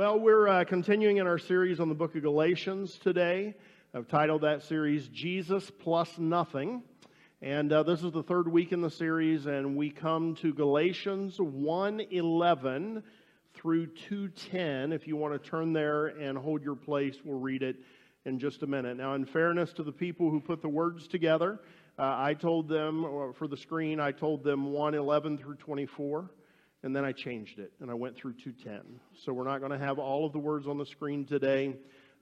Well, we're uh, continuing in our series on the book of Galatians today. I've titled that series Jesus Plus Nothing. And uh, this is the third week in the series, and we come to Galatians 1:11 through 2:10. If you want to turn there and hold your place, we'll read it in just a minute. Now, in fairness to the people who put the words together, uh, I told them, for the screen, I told them 1:11 through 24 and then I changed it and I went through 210. So we're not going to have all of the words on the screen today.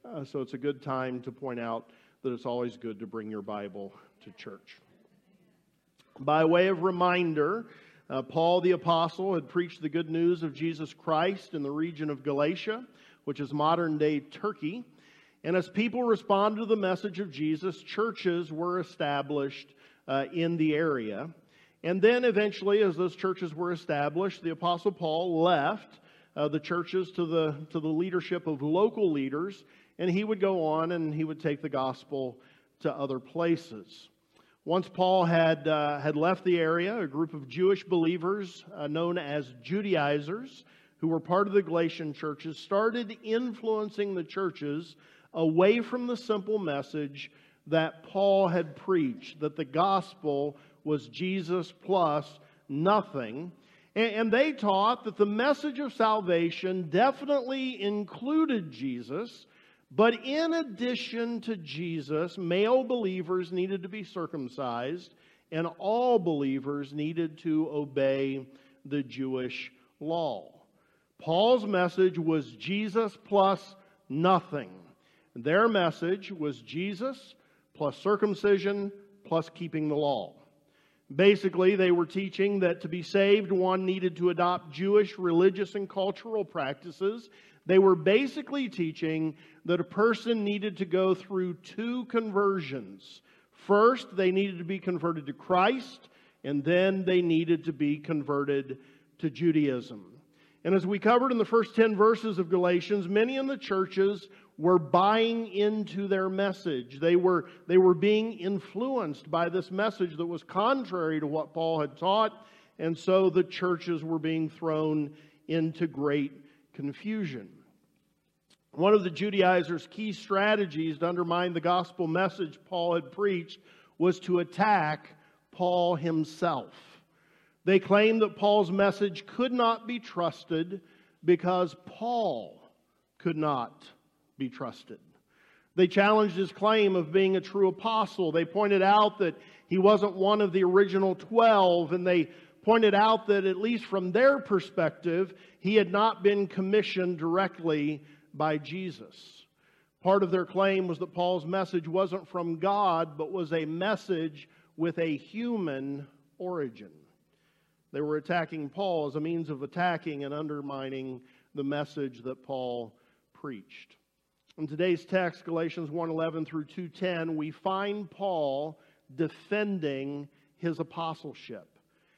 Uh, so it's a good time to point out that it's always good to bring your Bible to church. By way of reminder, uh, Paul the Apostle had preached the good news of Jesus Christ in the region of Galatia, which is modern day Turkey. And as people responded to the message of Jesus, churches were established uh, in the area. And then eventually, as those churches were established, the Apostle Paul left uh, the churches to the, to the leadership of local leaders, and he would go on and he would take the gospel to other places. Once Paul had, uh, had left the area, a group of Jewish believers uh, known as Judaizers, who were part of the Galatian churches, started influencing the churches away from the simple message that Paul had preached, that the gospel was Jesus plus nothing. And they taught that the message of salvation definitely included Jesus, but in addition to Jesus, male believers needed to be circumcised, and all believers needed to obey the Jewish law. Paul's message was Jesus plus nothing. Their message was Jesus plus circumcision plus keeping the law. Basically, they were teaching that to be saved, one needed to adopt Jewish religious and cultural practices. They were basically teaching that a person needed to go through two conversions. First, they needed to be converted to Christ, and then they needed to be converted to Judaism. And as we covered in the first 10 verses of Galatians, many in the churches were buying into their message. They were, they were being influenced by this message that was contrary to what Paul had taught, and so the churches were being thrown into great confusion. One of the Judaizers' key strategies to undermine the gospel message Paul had preached was to attack Paul himself. They claimed that Paul's message could not be trusted because Paul could not be trusted. They challenged his claim of being a true apostle. They pointed out that he wasn't one of the original 12, and they pointed out that, at least from their perspective, he had not been commissioned directly by Jesus. Part of their claim was that Paul's message wasn't from God, but was a message with a human origin. They were attacking Paul as a means of attacking and undermining the message that Paul preached. In today's text, Galatians 1:11 through 2:10, we find Paul defending his apostleship.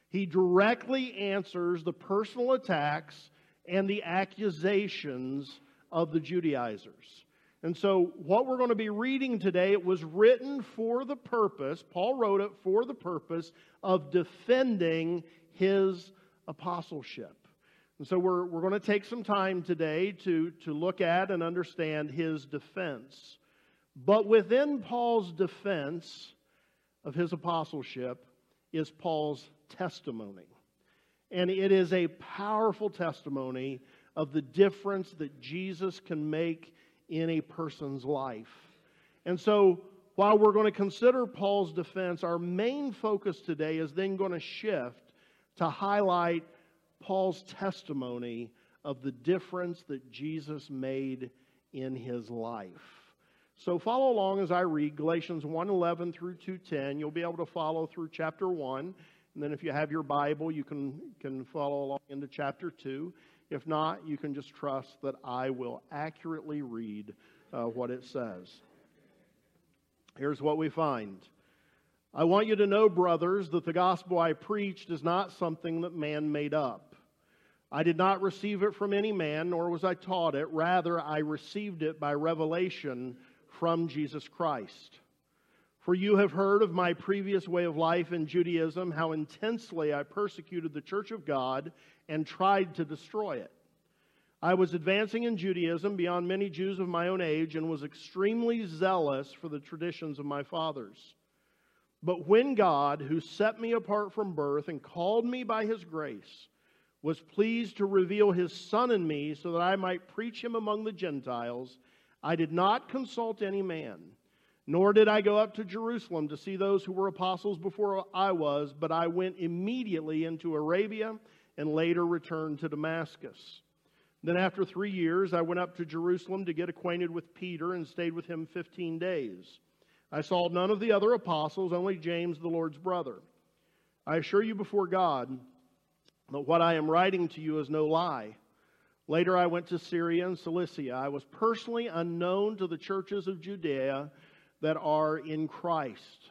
He directly answers the personal attacks and the accusations of the Judaizers. And so, what we're going to be reading today, it was written for the purpose, Paul wrote it for the purpose of defending his apostleship. And so we're, we're going to take some time today to, to look at and understand his defense. But within Paul's defense of his apostleship is Paul's testimony. And it is a powerful testimony of the difference that Jesus can make in a person's life. And so, while we're going to consider Paul's defense, our main focus today is then going to shift to highlight Paul's testimony of the difference that Jesus made in his life. So follow along as I read Galatians 1:11 through 2:10. You'll be able to follow through chapter 1, and then if you have your Bible, you can can follow along into chapter 2. If not, you can just trust that I will accurately read uh, what it says. Here's what we find. I want you to know, brothers, that the gospel I preached is not something that man made up. I did not receive it from any man, nor was I taught it. Rather, I received it by revelation from Jesus Christ. For you have heard of my previous way of life in Judaism, how intensely I persecuted the church of God and tried to destroy it. I was advancing in Judaism beyond many Jews of my own age and was extremely zealous for the traditions of my fathers. But when God, who set me apart from birth and called me by his grace, was pleased to reveal his Son in me so that I might preach him among the Gentiles, I did not consult any man, nor did I go up to Jerusalem to see those who were apostles before I was, but I went immediately into Arabia and later returned to Damascus. Then, after three years, I went up to Jerusalem to get acquainted with Peter and stayed with him 15 days. I saw none of the other apostles, only James, the Lord's brother. I assure you before God that what I am writing to you is no lie. Later, I went to Syria and Cilicia. I was personally unknown to the churches of Judea that are in Christ.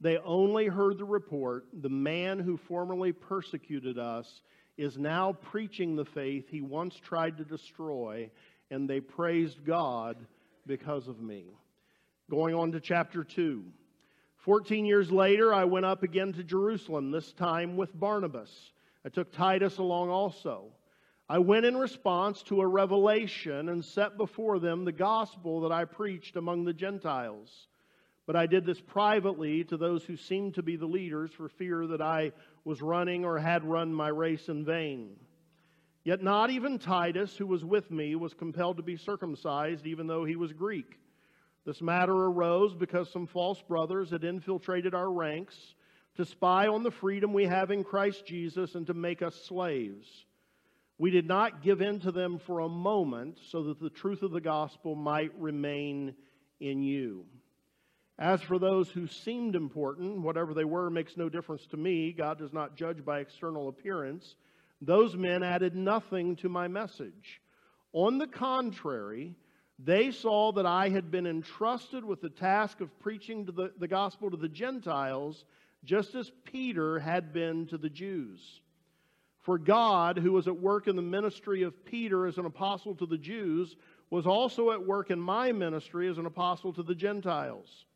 They only heard the report the man who formerly persecuted us is now preaching the faith he once tried to destroy, and they praised God because of me. Going on to chapter 2. Fourteen years later, I went up again to Jerusalem, this time with Barnabas. I took Titus along also. I went in response to a revelation and set before them the gospel that I preached among the Gentiles. But I did this privately to those who seemed to be the leaders for fear that I was running or had run my race in vain. Yet not even Titus, who was with me, was compelled to be circumcised, even though he was Greek. This matter arose because some false brothers had infiltrated our ranks to spy on the freedom we have in Christ Jesus and to make us slaves. We did not give in to them for a moment so that the truth of the gospel might remain in you. As for those who seemed important, whatever they were makes no difference to me. God does not judge by external appearance. Those men added nothing to my message. On the contrary, they saw that I had been entrusted with the task of preaching the, the gospel to the Gentiles, just as Peter had been to the Jews. For God, who was at work in the ministry of Peter as an apostle to the Jews, was also at work in my ministry as an apostle to the Gentiles.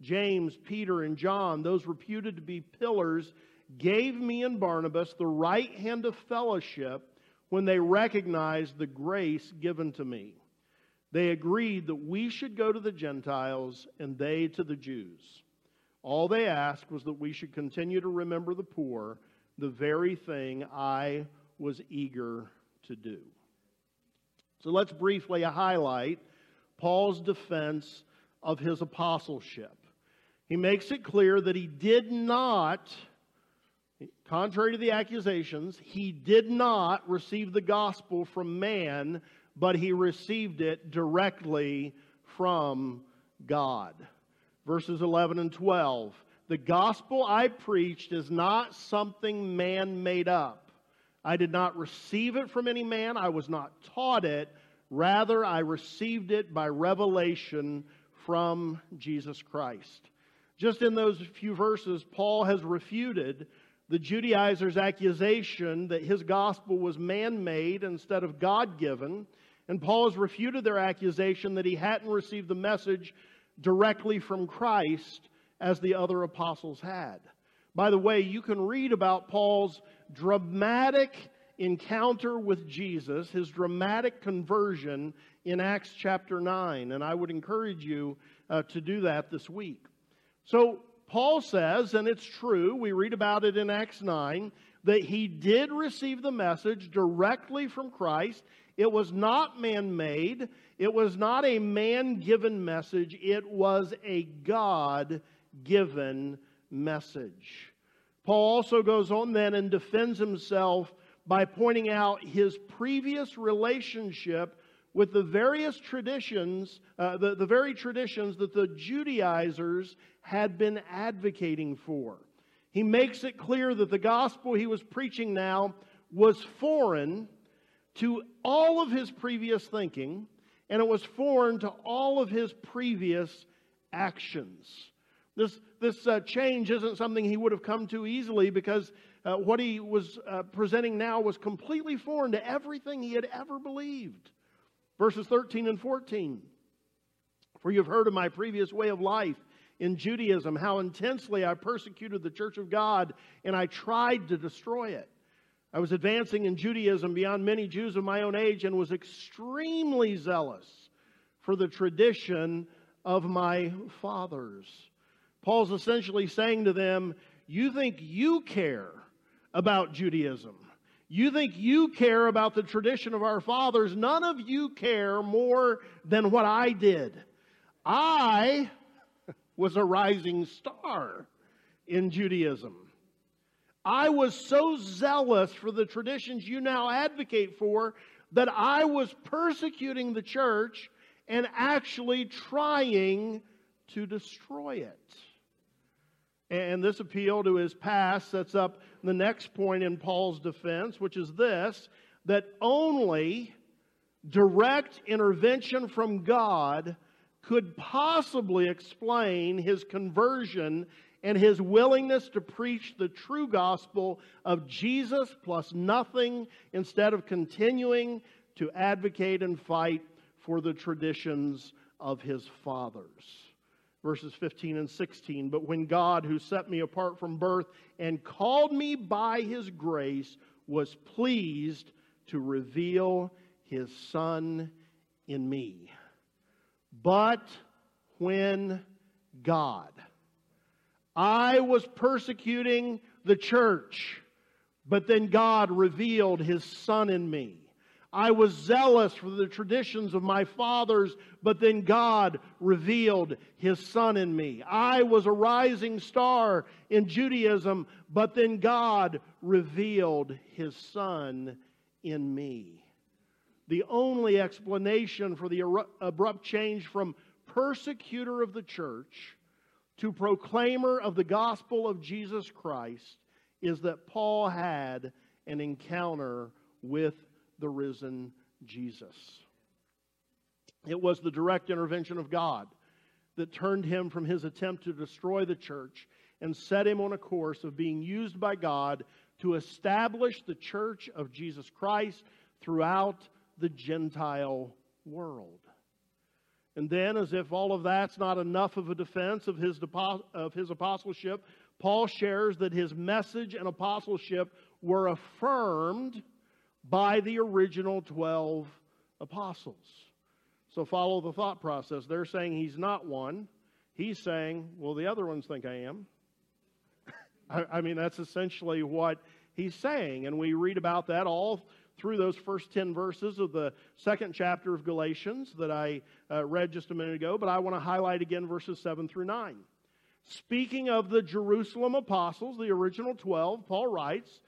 James, Peter, and John, those reputed to be pillars, gave me and Barnabas the right hand of fellowship when they recognized the grace given to me. They agreed that we should go to the Gentiles and they to the Jews. All they asked was that we should continue to remember the poor, the very thing I was eager to do. So let's briefly highlight Paul's defense of his apostleship he makes it clear that he did not, contrary to the accusations, he did not receive the gospel from man, but he received it directly from God. Verses 11 and 12. The gospel I preached is not something man made up. I did not receive it from any man, I was not taught it. Rather, I received it by revelation from Jesus Christ. Just in those few verses, Paul has refuted the Judaizers' accusation that his gospel was man made instead of God given. And Paul has refuted their accusation that he hadn't received the message directly from Christ as the other apostles had. By the way, you can read about Paul's dramatic encounter with Jesus, his dramatic conversion in Acts chapter 9. And I would encourage you uh, to do that this week. So Paul says, and it's true, we read about it in Acts 9, that he did receive the message directly from Christ. It was not man made, it was not a man given message, it was a God given message. Paul also goes on then and defends himself by pointing out his previous relationship with the various traditions, uh, the, the very traditions that the Judaizers had been advocating for. He makes it clear that the gospel he was preaching now was foreign to all of his previous thinking, and it was foreign to all of his previous actions. This, this uh, change isn't something he would have come to easily because uh, what he was uh, presenting now was completely foreign to everything he had ever believed. Verses 13 and 14. For you have heard of my previous way of life in Judaism, how intensely I persecuted the church of God and I tried to destroy it. I was advancing in Judaism beyond many Jews of my own age and was extremely zealous for the tradition of my fathers. Paul's essentially saying to them, You think you care about Judaism. You think you care about the tradition of our fathers. None of you care more than what I did. I was a rising star in Judaism. I was so zealous for the traditions you now advocate for that I was persecuting the church and actually trying to destroy it. And this appeal to his past sets up the next point in Paul's defense, which is this that only direct intervention from God could possibly explain his conversion and his willingness to preach the true gospel of Jesus plus nothing instead of continuing to advocate and fight for the traditions of his fathers. Verses 15 and 16. But when God, who set me apart from birth and called me by his grace, was pleased to reveal his Son in me. But when God, I was persecuting the church, but then God revealed his son in me. I was zealous for the traditions of my fathers, but then God revealed his son in me. I was a rising star in Judaism, but then God revealed his son in me. The only explanation for the abrupt change from persecutor of the church to proclaimer of the gospel of Jesus Christ is that Paul had an encounter with the risen Jesus. It was the direct intervention of God that turned him from his attempt to destroy the church and set him on a course of being used by God to establish the church of Jesus Christ throughout the Gentile world. And then, as if all of that's not enough of a defense of his, of his apostleship, Paul shares that his message and apostleship were affirmed by the original 12 apostles. So follow the thought process. They're saying he's not one. He's saying, well, the other ones think I am. I, I mean, that's essentially what he's saying. And we read about that all through those first 10 verses of the second chapter of Galatians that I uh, read just a minute ago, but I want to highlight again verses 7 through 9. Speaking of the Jerusalem apostles, the original 12, Paul writes,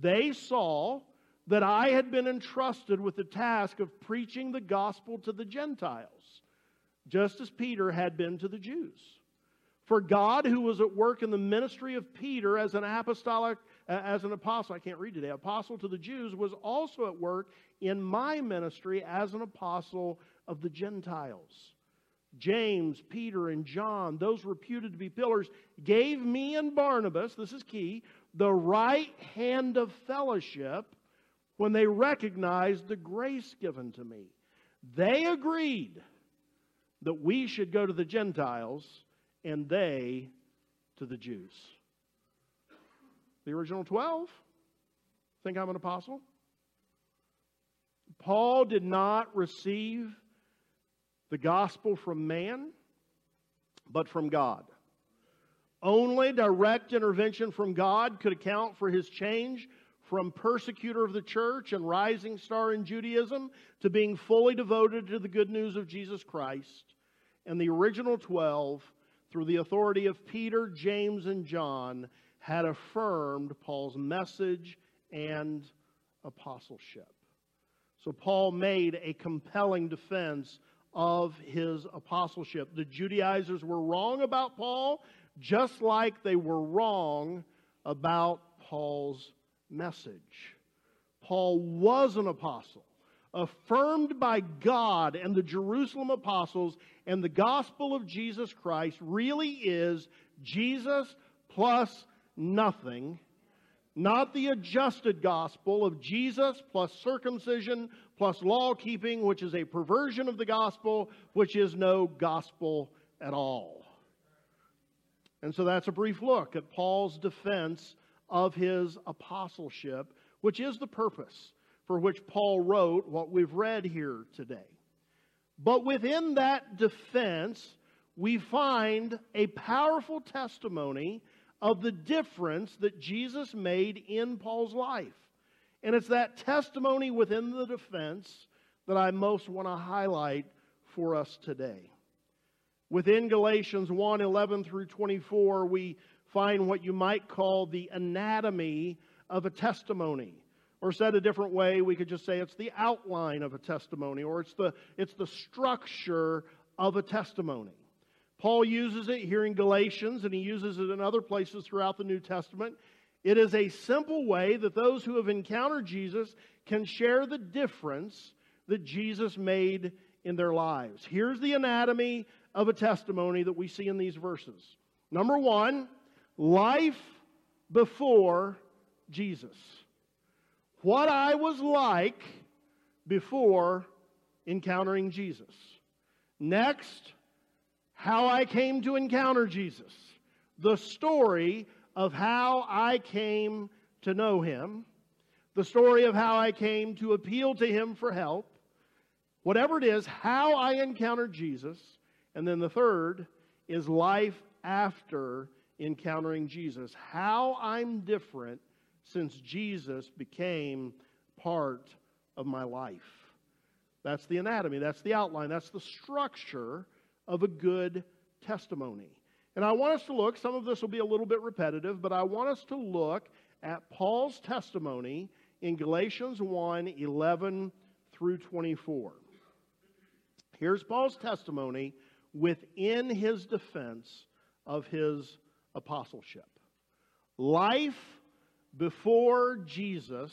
they saw that I had been entrusted with the task of preaching the gospel to the Gentiles, just as Peter had been to the Jews. For God, who was at work in the ministry of Peter as an apostolic as an apostle, I can't read today, apostle to the Jews, was also at work in my ministry as an apostle of the Gentiles. James, Peter, and John, those reputed to be pillars, gave me and Barnabas, this is key, the right hand of fellowship when they recognized the grace given to me. They agreed that we should go to the Gentiles and they to the Jews. The original 12 think I'm an apostle? Paul did not receive the gospel from man, but from God. Only direct intervention from God could account for his change from persecutor of the church and rising star in Judaism to being fully devoted to the good news of Jesus Christ. And the original 12, through the authority of Peter, James, and John, had affirmed Paul's message and apostleship. So Paul made a compelling defense of his apostleship. The Judaizers were wrong about Paul, just like they were wrong about Paul's message. Paul was an apostle, affirmed by God and the Jerusalem apostles, and the gospel of Jesus Christ really is Jesus plus nothing, not the adjusted gospel of Jesus plus circumcision plus law keeping, which is a perversion of the gospel, which is no gospel at all. And so that's a brief look at Paul's defense of his apostleship, which is the purpose for which Paul wrote what we've read here today. But within that defense, we find a powerful testimony of the difference that Jesus made in Paul's life. And it's that testimony within the defense that I most want to highlight for us today. Within Galatians 1 11 through 24, we find what you might call the anatomy of a testimony. Or said a different way, we could just say it's the outline of a testimony, or it's the, it's the structure of a testimony. Paul uses it here in Galatians, and he uses it in other places throughout the New Testament. It is a simple way that those who have encountered Jesus can share the difference that Jesus made in their lives. Here's the anatomy of a testimony that we see in these verses. Number one, life before Jesus what I was like before encountering Jesus. Next, how I came to encounter Jesus. The story of how I came to know him. The story of how I came to appeal to him for help. Whatever it is, how I encountered Jesus. And then the third is life after encountering Jesus. How I'm different since Jesus became part of my life. That's the anatomy, that's the outline, that's the structure of a good testimony. And I want us to look, some of this will be a little bit repetitive, but I want us to look at Paul's testimony in Galatians 1 11 through 24. Here's Paul's testimony within his defense of his apostleship. Life before Jesus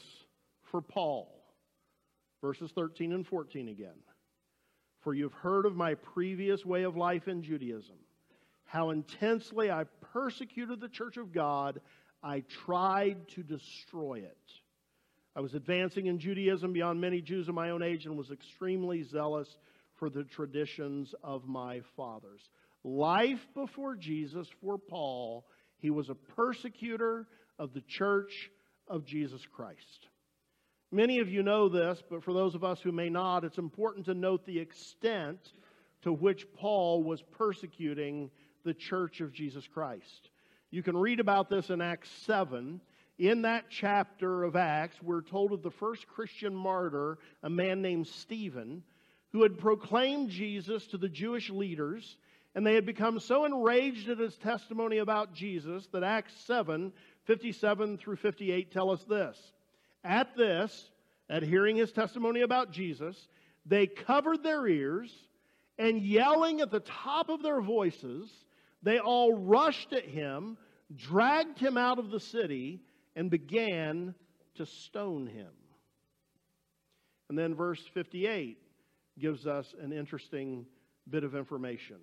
for Paul. Verses 13 and 14 again. For you've heard of my previous way of life in Judaism, how intensely I persecuted the church of God. I tried to destroy it. I was advancing in Judaism beyond many Jews of my own age and was extremely zealous for the traditions of my fathers. Life before Jesus for Paul, he was a persecutor of the church of Jesus Christ. Many of you know this, but for those of us who may not, it's important to note the extent to which Paul was persecuting the church of Jesus Christ. You can read about this in Acts 7. In that chapter of Acts, we're told of the first Christian martyr, a man named Stephen, who had proclaimed Jesus to the Jewish leaders, and they had become so enraged at his testimony about Jesus that Acts 7 57 through 58 tell us this. At this, at hearing his testimony about Jesus, they covered their ears and yelling at the top of their voices, they all rushed at him, dragged him out of the city, and began to stone him. And then verse 58 gives us an interesting bit of information.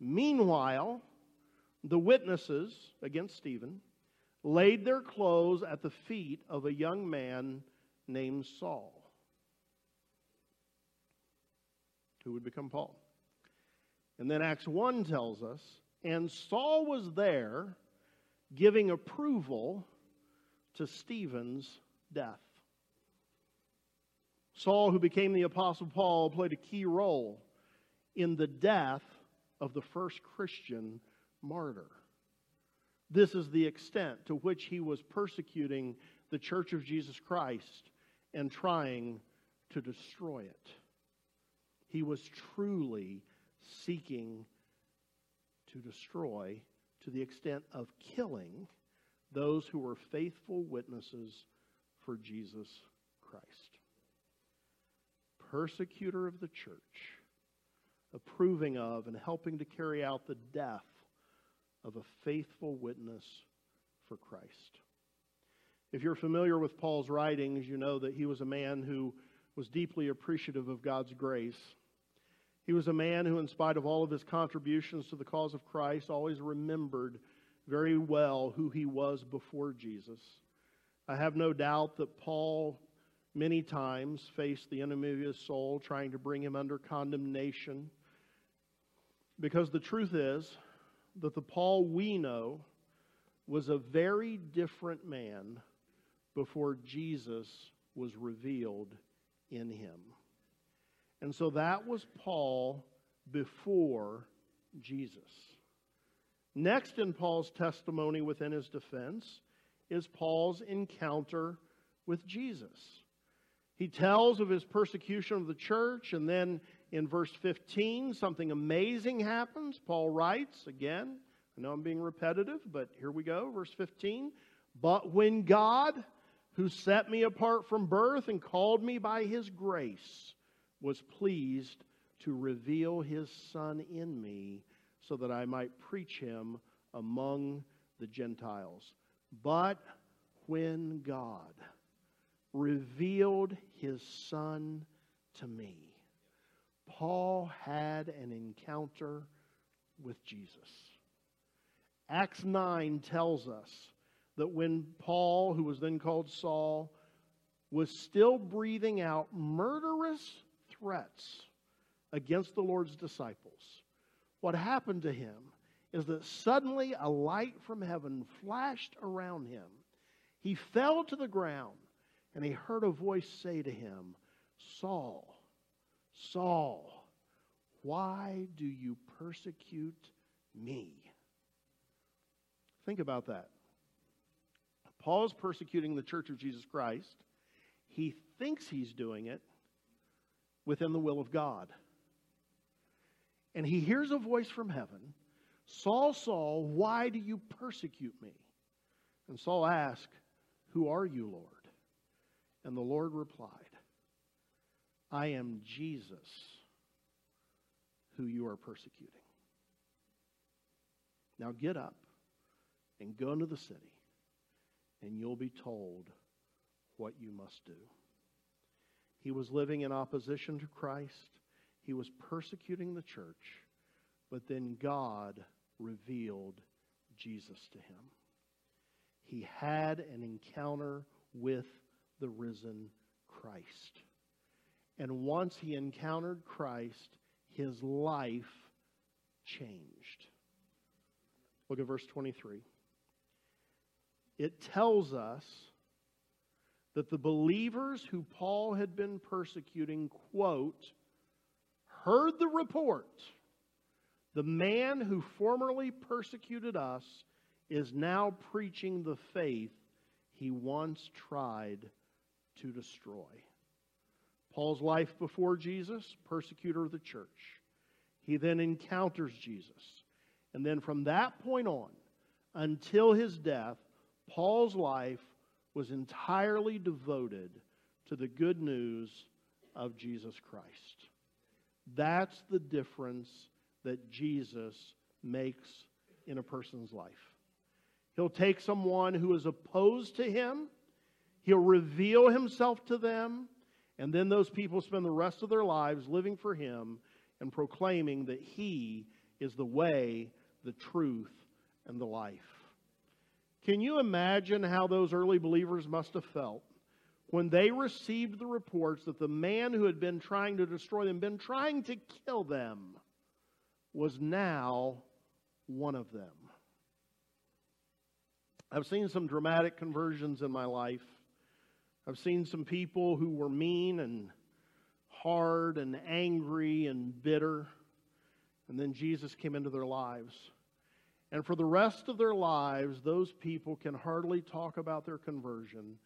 Meanwhile, the witnesses against Stephen laid their clothes at the feet of a young man named Saul, who would become Paul. And then Acts 1 tells us, and Saul was there giving approval to Stephen's death. Saul, who became the Apostle Paul, played a key role in the death of the first Christian martyr. This is the extent to which he was persecuting the church of Jesus Christ and trying to destroy it. He was truly seeking to destroy to the extent of killing those who were faithful witnesses for Jesus Christ. Persecutor of the church, approving of and helping to carry out the death of a faithful witness for Christ. If you're familiar with Paul's writings, you know that he was a man who was deeply appreciative of God's grace. He was a man who, in spite of all of his contributions to the cause of Christ, always remembered very well who he was before Jesus. I have no doubt that Paul many times faced the enemy of his soul trying to bring him under condemnation. Because the truth is, that the Paul we know was a very different man before Jesus was revealed in him. And so that was Paul before Jesus. Next in Paul's testimony within his defense is Paul's encounter with Jesus. He tells of his persecution of the church, and then in verse 15, something amazing happens. Paul writes, again, I know I'm being repetitive, but here we go, verse 15. But when God, who set me apart from birth and called me by his grace, was pleased to reveal his Son in me so that I might preach him among the Gentiles. But when God revealed his Son to me, Paul had an encounter with Jesus. Acts 9 tells us that when Paul, who was then called Saul, was still breathing out murderous threats against the Lord's disciples, what happened to him is that suddenly a light from heaven flashed around him. He fell to the ground and he heard a voice say to him, Saul, Saul, why do you persecute me? Think about that. Paul is persecuting the church of Jesus Christ. He thinks he's doing it within the will of God. And he hears a voice from heaven Saul, Saul, why do you persecute me? And Saul asked, Who are you, Lord? And the Lord replied, I am Jesus who you are persecuting. Now get up and go into the city, and you'll be told what you must do. He was living in opposition to Christ, he was persecuting the church, but then God revealed Jesus to him. He had an encounter with the risen Christ. And once he encountered Christ, his life changed. Look at verse 23. It tells us that the believers who Paul had been persecuting, quote, heard the report. The man who formerly persecuted us is now preaching the faith he once tried to destroy. Paul's life before Jesus, persecutor of the church. He then encounters Jesus. And then from that point on, until his death, Paul's life was entirely devoted to the good news of Jesus Christ. That's the difference that Jesus makes in a person's life. He'll take someone who is opposed to him, he'll reveal himself to them, and then those people spend the rest of their lives living for him and proclaiming that he is the way, the truth, and the life. Can you imagine how those early believers must have felt when they received the reports that the man who had been trying to destroy them, been trying to kill them, was now one of them? I've seen some dramatic conversions in my life. I've seen some people who were mean and hard and angry and bitter, and then Jesus came into their lives. And for the rest of their lives, those people can hardly talk about their conversion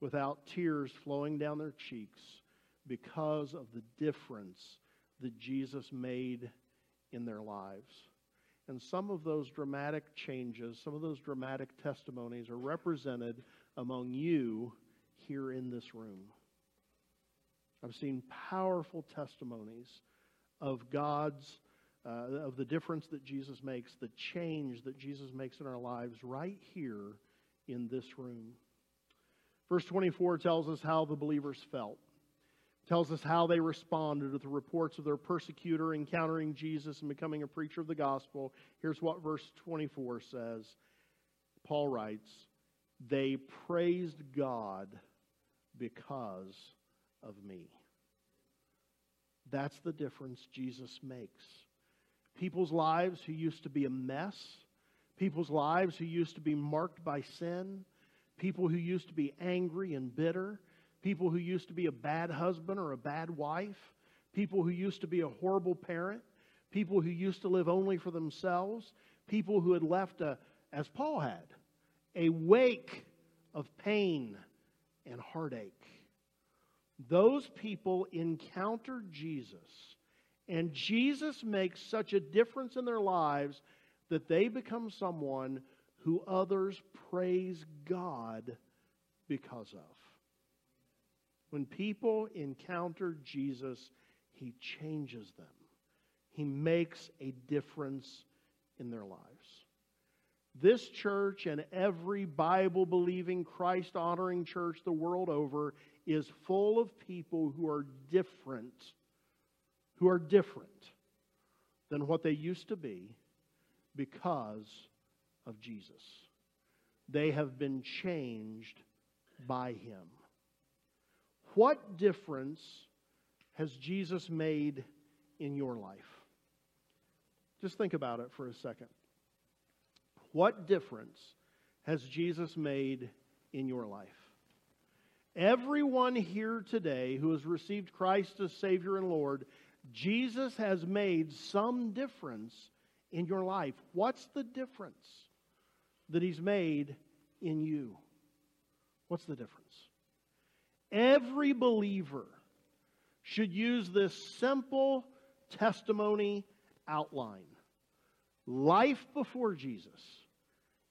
without tears flowing down their cheeks because of the difference that Jesus made in their lives. And some of those dramatic changes, some of those dramatic testimonies are represented among you here in this room. I've seen powerful testimonies of God's uh, of the difference that Jesus makes, the change that Jesus makes in our lives right here in this room. Verse 24 tells us how the believers felt. Tells us how they responded to the reports of their persecutor encountering Jesus and becoming a preacher of the gospel. Here's what verse 24 says. Paul writes, "They praised God because of me." That's the difference Jesus makes people's lives who used to be a mess, people's lives who used to be marked by sin, people who used to be angry and bitter, people who used to be a bad husband or a bad wife, people who used to be a horrible parent, people who used to live only for themselves, people who had left, a, as Paul had, a wake of pain and heartache. Those people encountered Jesus, and Jesus makes such a difference in their lives that they become someone who others praise God because of. When people encounter Jesus, he changes them. He makes a difference in their lives. This church and every Bible believing, Christ honoring church the world over is full of people who are different, who are different than what they used to be because of Jesus. They have been changed by him. What difference has Jesus made in your life? Just think about it for a second. What difference has Jesus made in your life? Everyone here today who has received Christ as Savior and Lord, Jesus has made some difference in your life. What's the difference that He's made in you? What's the difference? Every believer should use this simple testimony outline life before Jesus,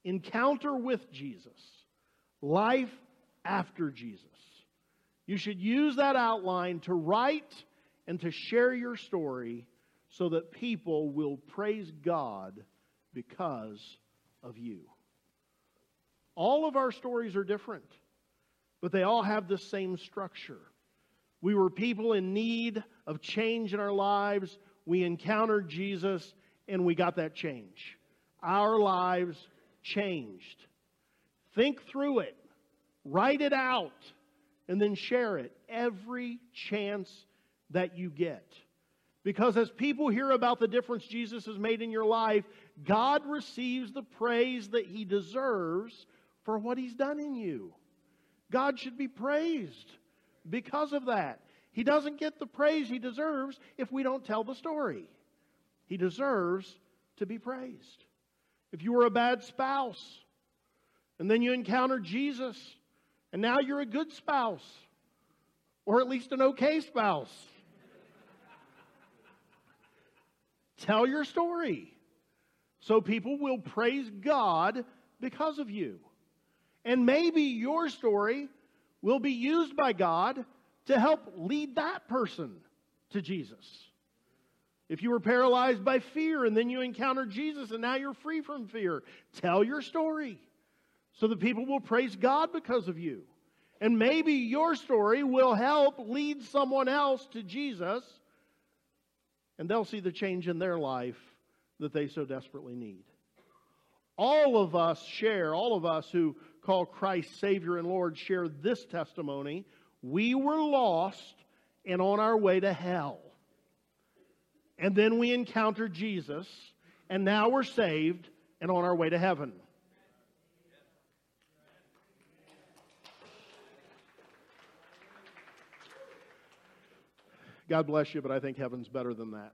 encounter with Jesus, life after Jesus. You should use that outline to write and to share your story so that people will praise God because of you. All of our stories are different, but they all have the same structure. We were people in need of change in our lives. We encountered Jesus and we got that change. Our lives changed. Think through it, write it out, and then share it every chance that you get. Because as people hear about the difference Jesus has made in your life, God receives the praise that He deserves for what He's done in you. God should be praised because of that. He doesn't get the praise He deserves if we don't tell the story. He deserves to be praised. If you were a bad spouse and then you encountered Jesus and now you're a good spouse or at least an okay spouse, tell your story so people will praise God because of you. And maybe your story will be used by God to help lead that person to Jesus. If you were paralyzed by fear and then you encountered Jesus and now you're free from fear, tell your story so that people will praise God because of you. And maybe your story will help lead someone else to Jesus and they'll see the change in their life that they so desperately need. All of us share, all of us who call Christ Savior and Lord share this testimony. We were lost and on our way to hell. And then we encounter Jesus, and now we're saved and on our way to heaven. God bless you, but I think heaven's better than that.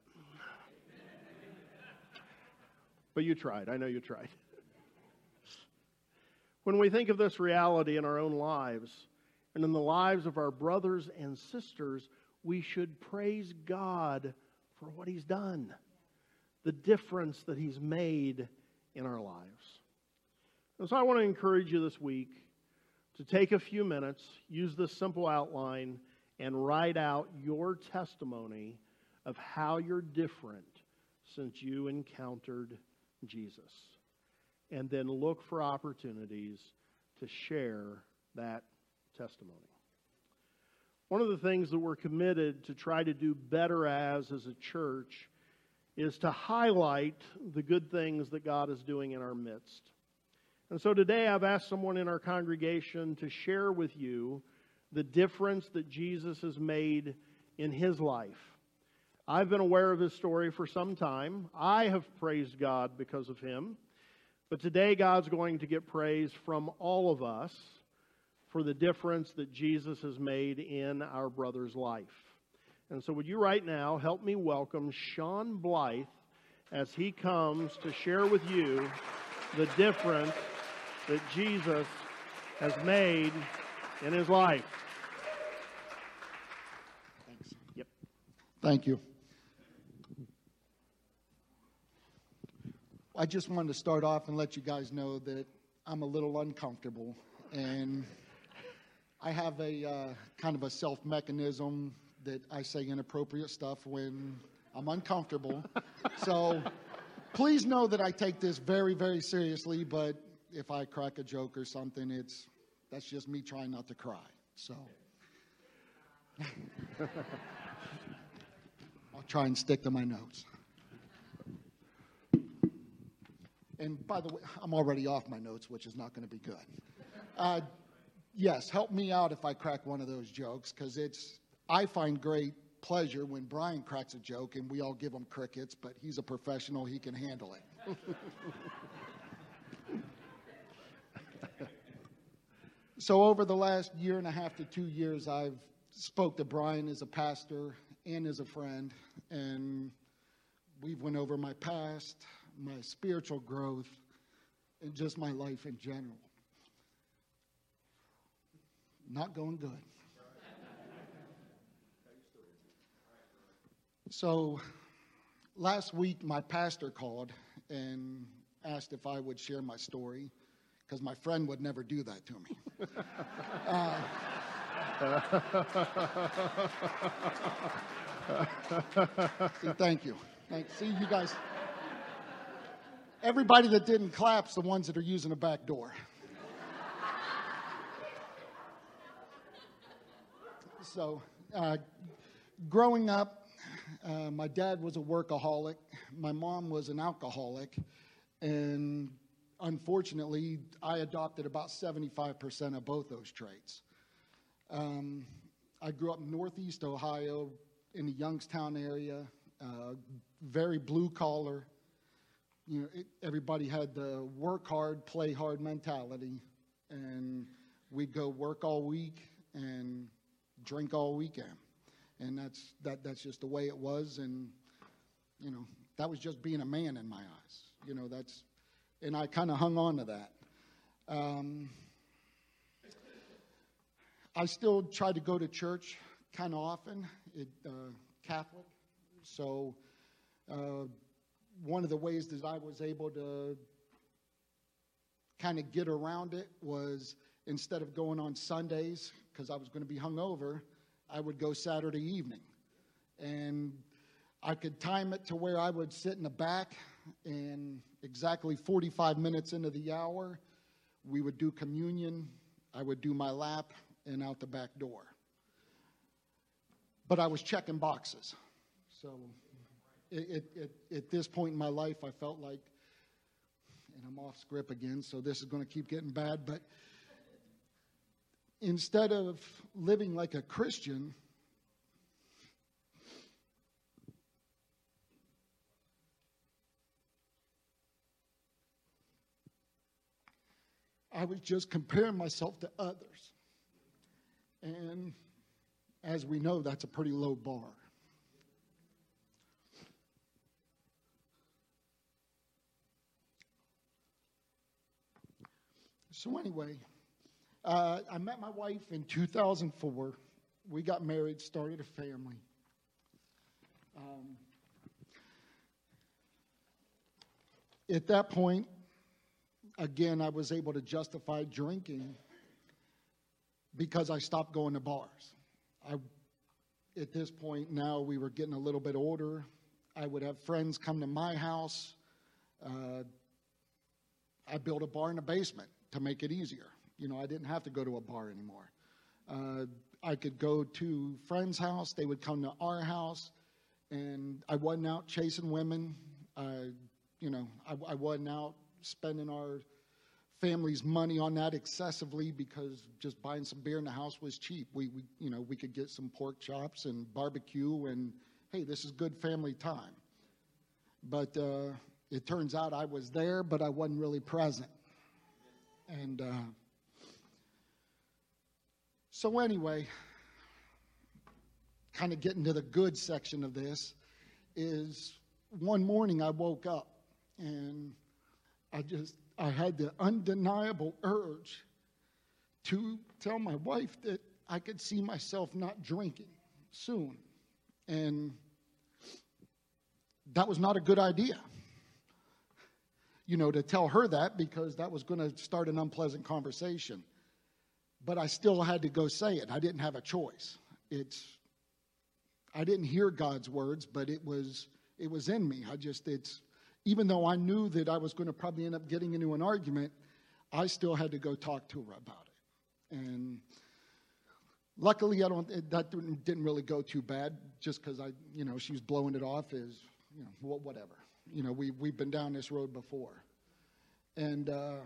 But you tried. I know you tried. When we think of this reality in our own lives and in the lives of our brothers and sisters, we should praise God for what He's done, the difference that He's made in our lives. And so I want to encourage you this week to take a few minutes, use this simple outline, and write out your testimony of how you're different since you encountered Jesus. And then look for opportunities to share that testimony. One of the things that we're committed to try to do better as as a church is to highlight the good things that God is doing in our midst. And so today I've asked someone in our congregation to share with you the difference that Jesus has made in his life. I've been aware of his story for some time. I have praised God because of him. But today, God's going to get praise from all of us for the difference that Jesus has made in our brother's life. And so, would you right now help me welcome Sean Blythe as he comes to share with you the difference that Jesus has made in his life? Thanks. Yep. Thank you. I just wanted to start off and let you guys know that I'm a little uncomfortable and I have a uh, kind of a self mechanism that I say inappropriate stuff when I'm uncomfortable. so please know that I take this very, very seriously, but if I crack a joke or something, it's that's just me trying not to cry. So I'll try and stick to my notes. And by the way, I'm already off my notes, which is not going to be good. Uh, yes, help me out if I crack one of those jokes, because it's I find great pleasure when Brian cracks a joke and we all give him crickets, but he's a professional; he can handle it. so over the last year and a half to two years, I've spoke to Brian as a pastor and as a friend, and we've went over my past, my spiritual growth, and just my life in general. Not going good. So last week, my pastor called and asked if I would share my story because my friend would never do that to me. uh, See, thank you. Thank, see, you guys. Everybody that didn't clap's the ones that are using a back door. So, uh, growing up, uh, my dad was a workaholic. My mom was an alcoholic. And unfortunately, I adopted about 75% of both those traits. Um, I grew up in Northeast Ohio in the Youngstown area, uh, very blue collar. You know, it, everybody had the work hard, play hard mentality, and we'd go work all week and drink all weekend, and that's that. That's just the way it was, and you know, that was just being a man in my eyes. You know, that's, and I kind of hung on to that. Um, I still try to go to church kind of often, it, uh, Catholic. So, uh, one of the ways that I was able to kind of get around it was instead of going on Sundays, because I was going to be hungover, I would go Saturday evening. And I could time it to where I would sit in the back, and exactly 45 minutes into the hour, we would do communion. I would do my lap, and out the back door. But I was checking boxes. So it, it, it, at this point in my life, I felt like, and I'm off script again, so this is going to keep getting bad, but instead of living like a Christian, I was just comparing myself to others. And as we know, that's a pretty low bar. So, anyway, uh, I met my wife in 2004. We got married, started a family. Um, at that point, again, I was able to justify drinking because I stopped going to bars. I, at this point now, we were getting a little bit older. I would have friends come to my house. Uh, I built a bar in the basement to make it easier. You know, I didn't have to go to a bar anymore. Uh, I could go to friends' house. They would come to our house, and I wasn't out chasing women. Uh, you know, I, I wasn't out spending our family's money on that excessively because just buying some beer in the house was cheap. We, we you know, we could get some pork chops and barbecue, and hey, this is good family time. But uh, it turns out I was there, but I wasn't really present. And uh, so, anyway, kind of getting to the good section of this is one morning I woke up and I just I had the undeniable urge to tell my wife that I could see myself not drinking soon. And that was not a good idea. You know, to tell her that because that was going to start an unpleasant conversation. But I still had to go say it. I didn't have a choice. It's I didn't hear God's words, but it was it was in me. I just it's even though I knew that I was going to probably end up getting into an argument, I still had to go talk to her about it. And luckily, I don't. That didn't really go too bad, just because I, you know, she was blowing it off as, you know, whatever. You know, we we've been down this road before, and uh,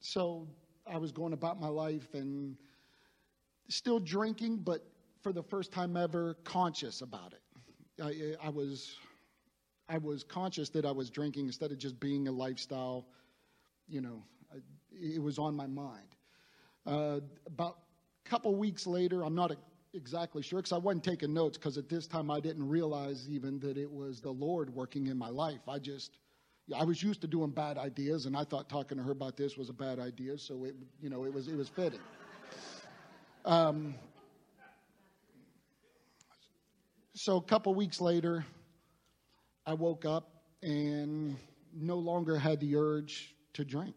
so I was going about my life and still drinking, but for the first time ever, conscious about it. I, I was I was conscious that I was drinking instead of just being a lifestyle. You know, it was on my mind. Uh, about a couple weeks later, I'm not exactly sure because I wasn't taking notes because at this time I didn't realize even that it was the Lord working in my life. I just, I was used to doing bad ideas, and I thought talking to her about this was a bad idea, so it, you know, it was it was fitting. Um, so a couple weeks later, I woke up and no longer had the urge to drink,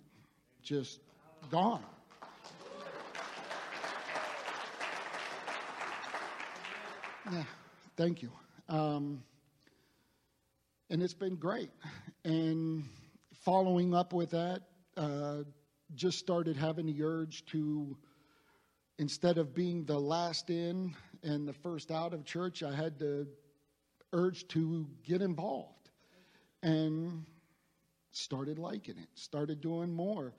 just gone. Yeah, thank you. Um, and it's been great. And following up with that, uh, just started having the urge to, instead of being the last in and the first out of church, I had the urge to get involved and started liking it, started doing more.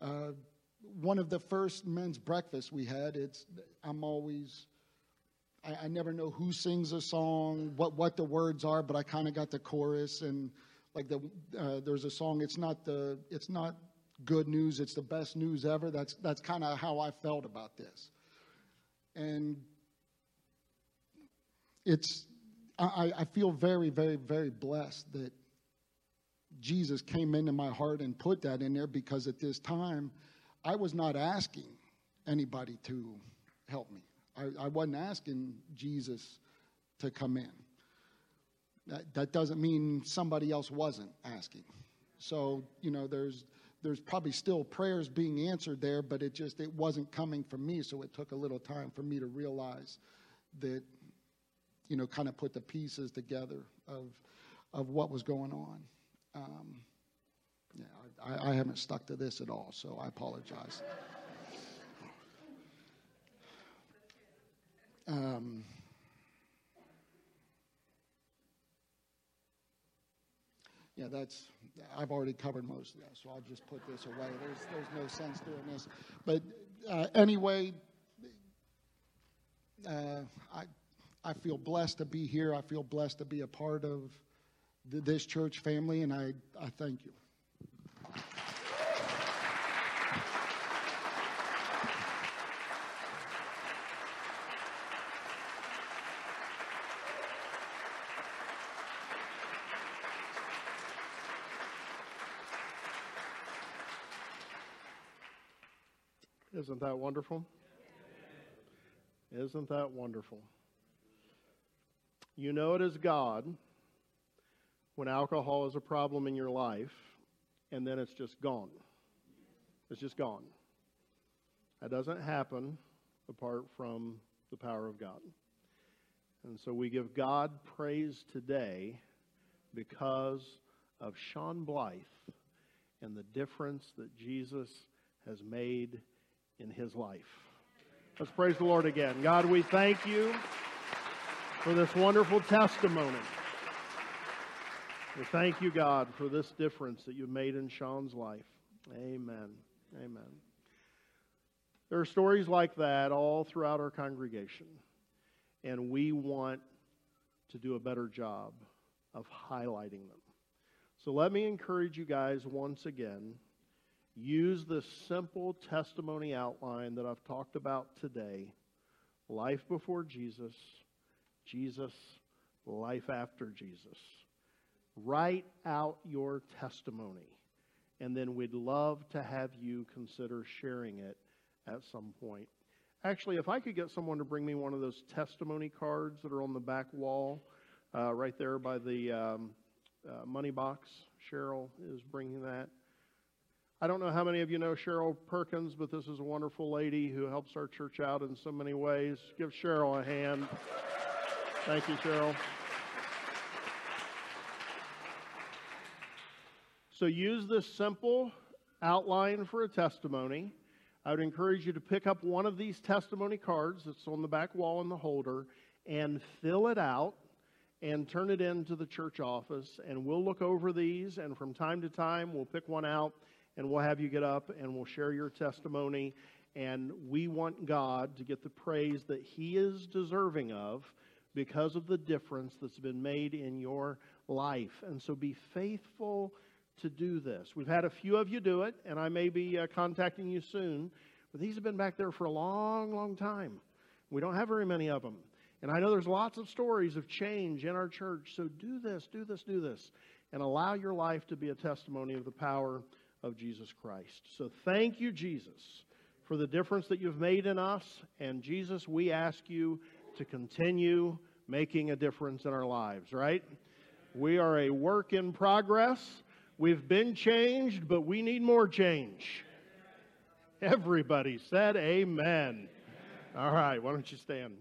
Uh, one of the first men's breakfasts we had, it's, I'm always, I, I never know who sings a song, what, what the words are, but I kind of got the chorus and like the, uh, there's a song, it's not the, it's not good news, it's the best news ever. That's, that's kind of how I felt about this. And it's, I, I feel very, very, very blessed that Jesus came into my heart and put that in there because at this time I was not asking anybody to help me. I, I wasn't asking Jesus to come in. That, that doesn't mean somebody else wasn't asking. So, you know, there's there's probably still prayers being answered there, but it just it wasn't coming from me, so it took a little time for me to realize that you know, kind of put the pieces together of, of what was going on. Um, yeah, I, I haven't stuck to this at all, so I apologize. Um, yeah, that's, I've already covered most of that, so I'll just put this away. There's, there's no sense doing this. But uh, anyway, uh, I, I feel blessed to be here. I feel blessed to be a part of this church family, and I, I thank you. Isn't that wonderful? Isn't that wonderful? You know it is God when alcohol is a problem in your life, and then it's just gone. It's just gone. That doesn't happen apart from the power of God. And so we give God praise today because of Sean Blythe and the difference that Jesus has made in his life. Let's praise the Lord again. God, we thank you for this wonderful testimony. We thank you, God, for this difference that you've made in Sean's life. Amen. Amen. There are stories like that all throughout our congregation, and we want to do a better job of highlighting them So let me encourage you guys once again use this simple testimony outline that I've talked about today life before Jesus, Jesus, life after Jesus. Write out your testimony, and then we'd love to have you consider sharing it at some point. Actually, if I could get someone to bring me one of those testimony cards that are on the back wall, uh, right there by the um, uh, money box, Cheryl is bringing that. I don't know how many of you know Cheryl Perkins, but this is a wonderful lady who helps our church out in so many ways. Give Cheryl a hand. Thank you, Cheryl. So use this simple outline for a testimony. I would encourage you to pick up one of these testimony cards that's on the back wall in the holder and fill it out and turn it into the church office. And we'll look over these, and from time to time, we'll pick one out and we'll have you get up and we'll share your testimony. And we want God to get the praise that He is deserving of because of the difference that's been made in your life. And so be faithful to do this. We've had a few of you do it, and I may be uh, contacting you soon, but these have been back there for a long, long time. We don't have very many of them. And I know there's lots of stories of change in our church, so do this, do this, do this, and allow your life to be a testimony of the power of Jesus Christ. So thank you, Jesus, for the difference that you've made in us. And Jesus, we ask you to continue making a difference in our lives, right? We are a work in progress. We've been changed, but we need more change. Everybody said amen. All right, why don't you stand?